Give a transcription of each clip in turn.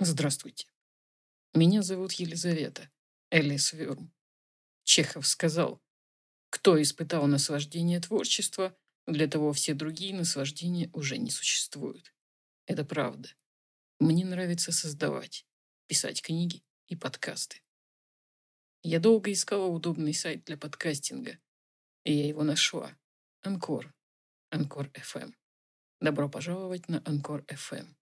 Здравствуйте. Меня зовут Елизавета, Элис Вюрм. Чехов сказал, кто испытал наслаждение творчества, для того все другие наслаждения уже не существуют. Это правда. Мне нравится создавать, писать книги и подкасты. Я долго искала удобный сайт для подкастинга, и я его нашла. Анкор. Анкор FM. Добро пожаловать на Анкор FM.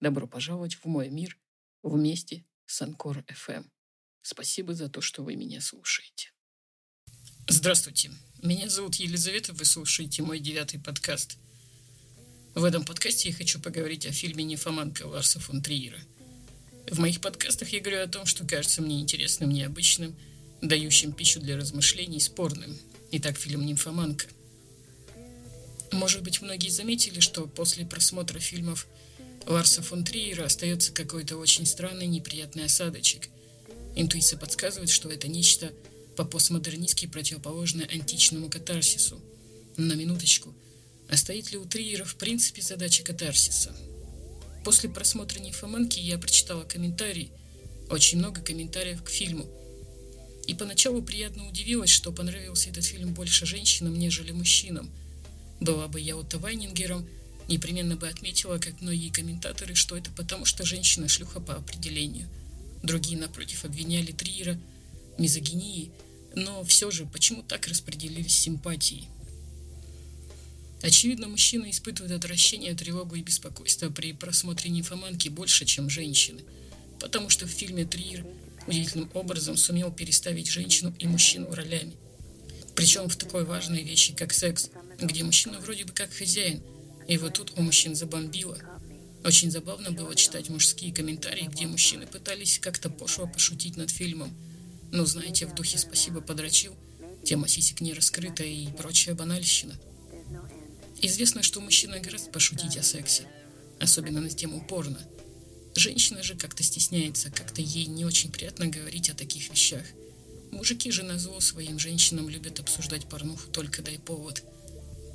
Добро пожаловать в мой мир вместе с Анкор FM. Спасибо за то, что вы меня слушаете. Здравствуйте. Меня зовут Елизавета, вы слушаете мой девятый подкаст. В этом подкасте я хочу поговорить о фильме «Нефоманка» Ларса фон Триера. В моих подкастах я говорю о том, что кажется мне интересным, необычным, дающим пищу для размышлений, спорным. Итак, фильм «Нимфоманка». Может быть, многие заметили, что после просмотра фильмов Ларса фон Триера остается какой-то очень странный неприятный осадочек. Интуиция подсказывает, что это нечто по-постмодернистски противоположное античному катарсису. На минуточку. А стоит ли у Триера в принципе задача катарсиса? После просмотра «Нимфоманки» я прочитала комментарии, очень много комментариев к фильму. И поначалу приятно удивилась, что понравился этот фильм больше женщинам, нежели мужчинам. Была бы я Отто Вайнингером – Непременно бы отметила, как многие комментаторы, что это потому, что женщина шлюха по определению. Другие, напротив, обвиняли Триера мизогинии, но все же, почему так распределились симпатии? Очевидно, мужчины испытывают отвращение, тревогу и беспокойство при просмотре нимфоманки больше, чем женщины, потому что в фильме Триер удивительным образом сумел переставить женщину и мужчину ролями. Причем в такой важной вещи, как секс, где мужчина вроде бы как хозяин – и вот тут у мужчин забомбило. Очень забавно было читать мужские комментарии, где мужчины пытались как-то пошло пошутить над фильмом. Ну, знаете, в духе «спасибо, подрочил», тема сисек не раскрыта и прочая банальщина. Известно, что мужчина гораздо пошутить о сексе, особенно на тему порно. Женщина же как-то стесняется, как-то ей не очень приятно говорить о таких вещах. Мужики же на зло своим женщинам любят обсуждать порнуху только дай повод –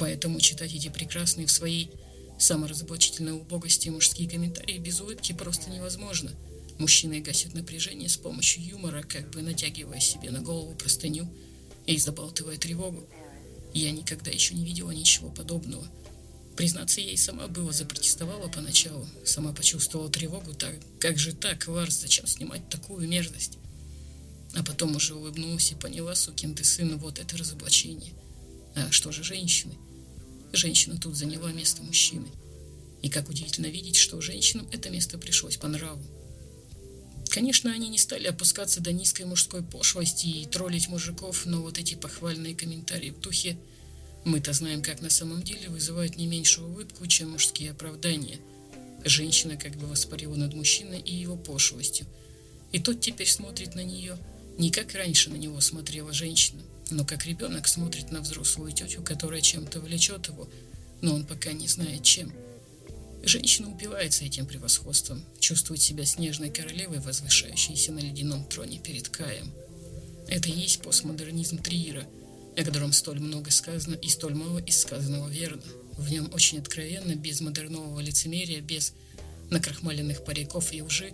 Поэтому читать эти прекрасные в своей саморазоблачительной убогости мужские комментарии без улыбки просто невозможно. Мужчины гасят напряжение с помощью юмора, как бы натягивая себе на голову простыню и забалтывая тревогу. Я никогда еще не видела ничего подобного. Признаться, я и сама была запротестовала поначалу, сама почувствовала тревогу, так как же так, Ларс, зачем снимать такую мерзость? А потом уже улыбнулась и поняла, сукин ты сын, вот это разоблачение. А что же женщины? Женщина тут заняла место мужчины. И как удивительно видеть, что женщинам это место пришлось по нраву. Конечно, они не стали опускаться до низкой мужской пошлости и троллить мужиков, но вот эти похвальные комментарии в духе «мы-то знаем, как на самом деле» вызывают не меньшую улыбку, чем мужские оправдания. Женщина как бы воспарила над мужчиной и его пошлостью. И тот теперь смотрит на нее не как раньше на него смотрела женщина, но как ребенок смотрит на взрослую тетю, которая чем-то влечет его, но он пока не знает чем. Женщина упивается этим превосходством, чувствует себя снежной королевой, возвышающейся на ледяном троне перед Каем. Это и есть постмодернизм Триера, о котором столь много сказано и столь мало из сказанного верно. В нем очень откровенно, без модернового лицемерия, без накрахмаленных париков и лжи,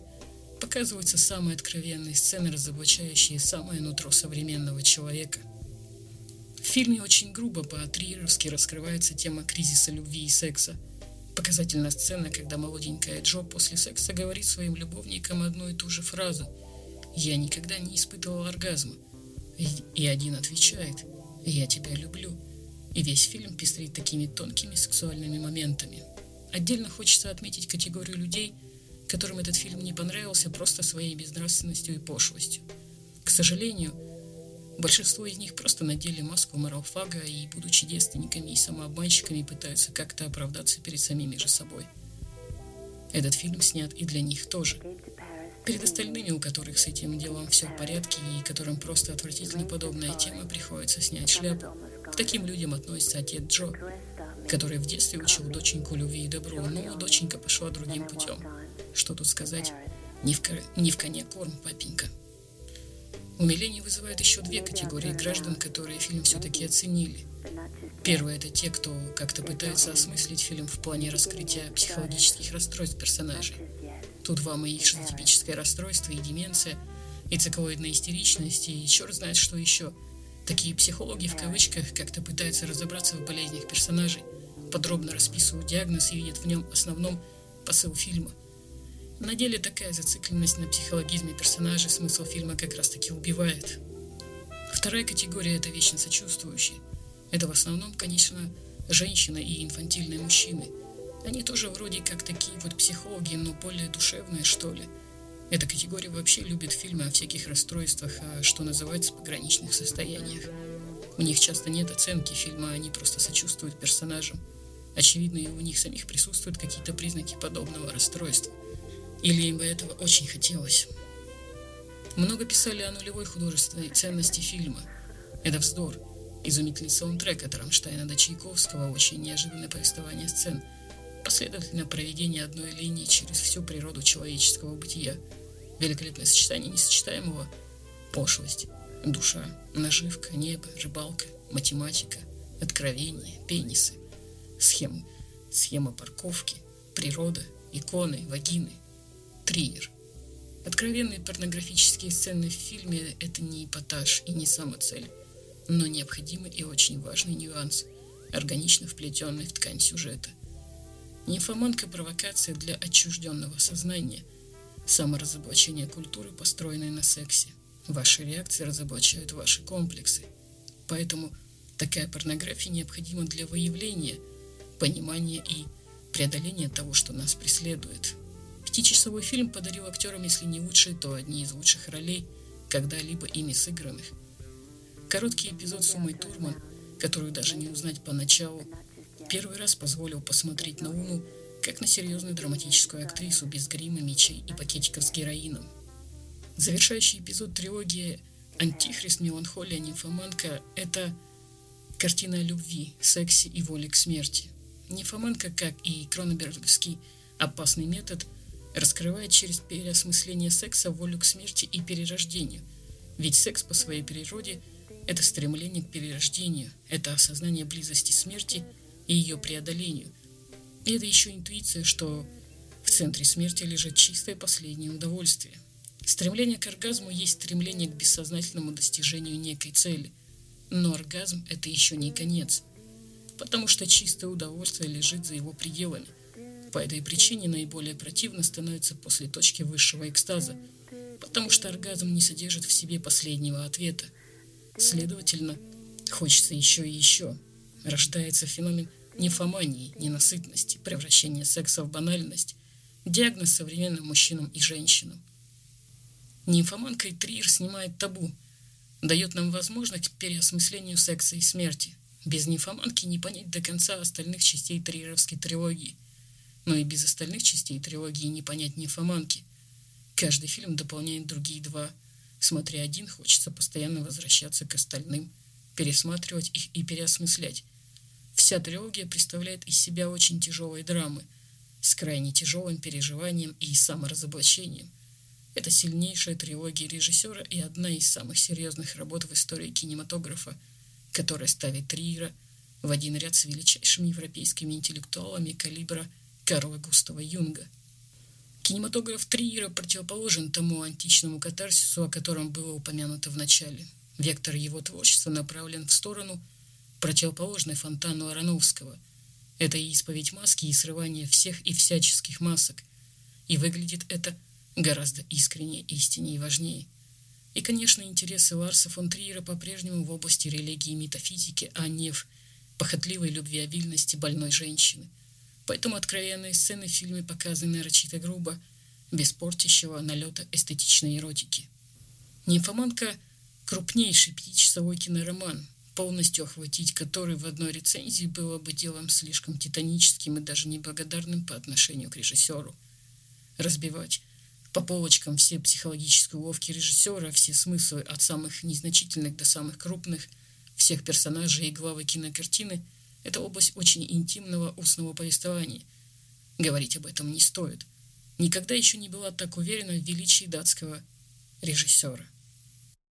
показываются самые откровенные сцены, разоблачающие самое нутро современного человека – в фильме очень грубо по-триеровски раскрывается тема кризиса любви и секса. Показательная сцена, когда молоденькая Джо после секса говорит своим любовникам одну и ту же фразу «Я никогда не испытывал оргазма». И один отвечает «Я тебя люблю». И весь фильм пестрит такими тонкими сексуальными моментами. Отдельно хочется отметить категорию людей, которым этот фильм не понравился просто своей безнравственностью и пошлостью. К сожалению, Большинство из них просто надели маску моралфага и, будучи девственниками и самообманщиками, пытаются как-то оправдаться перед самими же собой. Этот фильм снят и для них тоже. Перед остальными, у которых с этим делом все в порядке и которым просто отвратительно подобная тема, приходится снять шляпу. К таким людям относится отец Джо, который в детстве учил доченьку любви и добру, но доченька пошла другим путем. Что тут сказать? Не в, не в коне корм, папенька. Умиление вызывает еще две категории граждан, которые фильм все-таки оценили. Первое – это те, кто как-то пытается осмыслить фильм в плане раскрытия психологических расстройств персонажей. Тут вам и их шизотипическое расстройство, и деменция, и циклоидная истеричность, и черт знает что еще. Такие психологи в кавычках как-то пытаются разобраться в болезнях персонажей, подробно расписывают диагноз и видят в нем основном посыл фильма. На деле такая зацикленность на психологизме персонажей смысл фильма как раз таки убивает. Вторая категория – это вечно сочувствующие. Это в основном, конечно, женщины и инфантильные мужчины. Они тоже вроде как такие вот психологи, но более душевные, что ли. Эта категория вообще любит фильмы о всяких расстройствах, а что называется, пограничных состояниях. У них часто нет оценки фильма, они просто сочувствуют персонажам. Очевидно, и у них самих присутствуют какие-то признаки подобного расстройства. Или им бы этого очень хотелось. Много писали о нулевой художественной ценности фильма. Это вздор. Изумительный саундтрек от Рамштайна до Чайковского, очень неожиданное повествование сцен, последовательное проведение одной линии через всю природу человеческого бытия, великолепное сочетание несочетаемого, пошлость, душа, наживка, небо, рыбалка, математика, откровение, пенисы, схемы, схема парковки, природа, иконы, вагины, триер – Откровенные порнографические сцены в фильме – это не эпатаж и не самоцель, но необходимый и очень важный нюанс, органично вплетенный в ткань сюжета. Нимфоманка – провокация для отчужденного сознания, саморазоблачение культуры, построенной на сексе. Ваши реакции разоблачают ваши комплексы. Поэтому такая порнография необходима для выявления, понимания и преодоления того, что нас преследует – Пятичасовой фильм подарил актерам, если не лучшие, то одни из лучших ролей, когда-либо ими сыгранных. Короткий эпизод с Умой Турман, которую даже не узнать поначалу, первый раз позволил посмотреть на Уму как на серьезную драматическую актрису без грима, мечей и пакетиков с героином. Завершающий эпизод трилогии «Антихрист, меланхолия, нимфоманка» — это картина любви, сексе и воле к смерти. Нимфоманка, как и кроненберговский опасный метод — раскрывает через переосмысление секса волю к смерти и перерождению. Ведь секс по своей природе – это стремление к перерождению, это осознание близости смерти и ее преодолению. И это еще интуиция, что в центре смерти лежит чистое последнее удовольствие. Стремление к оргазму есть стремление к бессознательному достижению некой цели. Но оргазм – это еще не конец, потому что чистое удовольствие лежит за его пределами. По этой причине наиболее противно становится после точки высшего экстаза, потому что оргазм не содержит в себе последнего ответа. Следовательно, хочется еще и еще. Рождается феномен нефомании, ненасытности, превращения секса в банальность, диагноз современным мужчинам и женщинам. Нимфоманка и Триер снимает табу, дает нам возможность переосмыслению секса и смерти. Без нимфоманки не понять до конца остальных частей триеровской трилогии – но и без остальных частей трилогии не понять нимфоманки. Каждый фильм дополняет другие два. Смотря один, хочется постоянно возвращаться к остальным, пересматривать их и переосмыслять. Вся трилогия представляет из себя очень тяжелые драмы с крайне тяжелым переживанием и саморазоблачением. Это сильнейшая трилогия режиссера и одна из самых серьезных работ в истории кинематографа, которая ставит Триера в один ряд с величайшими европейскими интеллектуалами калибра – Карла Густава Юнга. Кинематограф Триера противоположен тому античному катарсису, о котором было упомянуто в начале. Вектор его творчества направлен в сторону, противоположной фонтану Ароновского. Это и исповедь маски, и срывание всех и всяческих масок. И выглядит это гораздо искреннее, истиннее и важнее. И, конечно, интересы Ларса фон Триера по-прежнему в области религии и метафизики, а не в похотливой любвеобильности больной женщины – Поэтому откровенные сцены в фильме показаны нарочито грубо, без портящего налета эстетичной эротики. «Нимфоманка» — крупнейший пятичасовой кинороман, полностью охватить который в одной рецензии было бы делом слишком титаническим и даже неблагодарным по отношению к режиссеру. Разбивать по полочкам все психологические уловки режиссера, все смыслы от самых незначительных до самых крупных, всех персонажей и главы кинокартины — это область очень интимного устного повествования. Говорить об этом не стоит. Никогда еще не была так уверена в величии датского режиссера.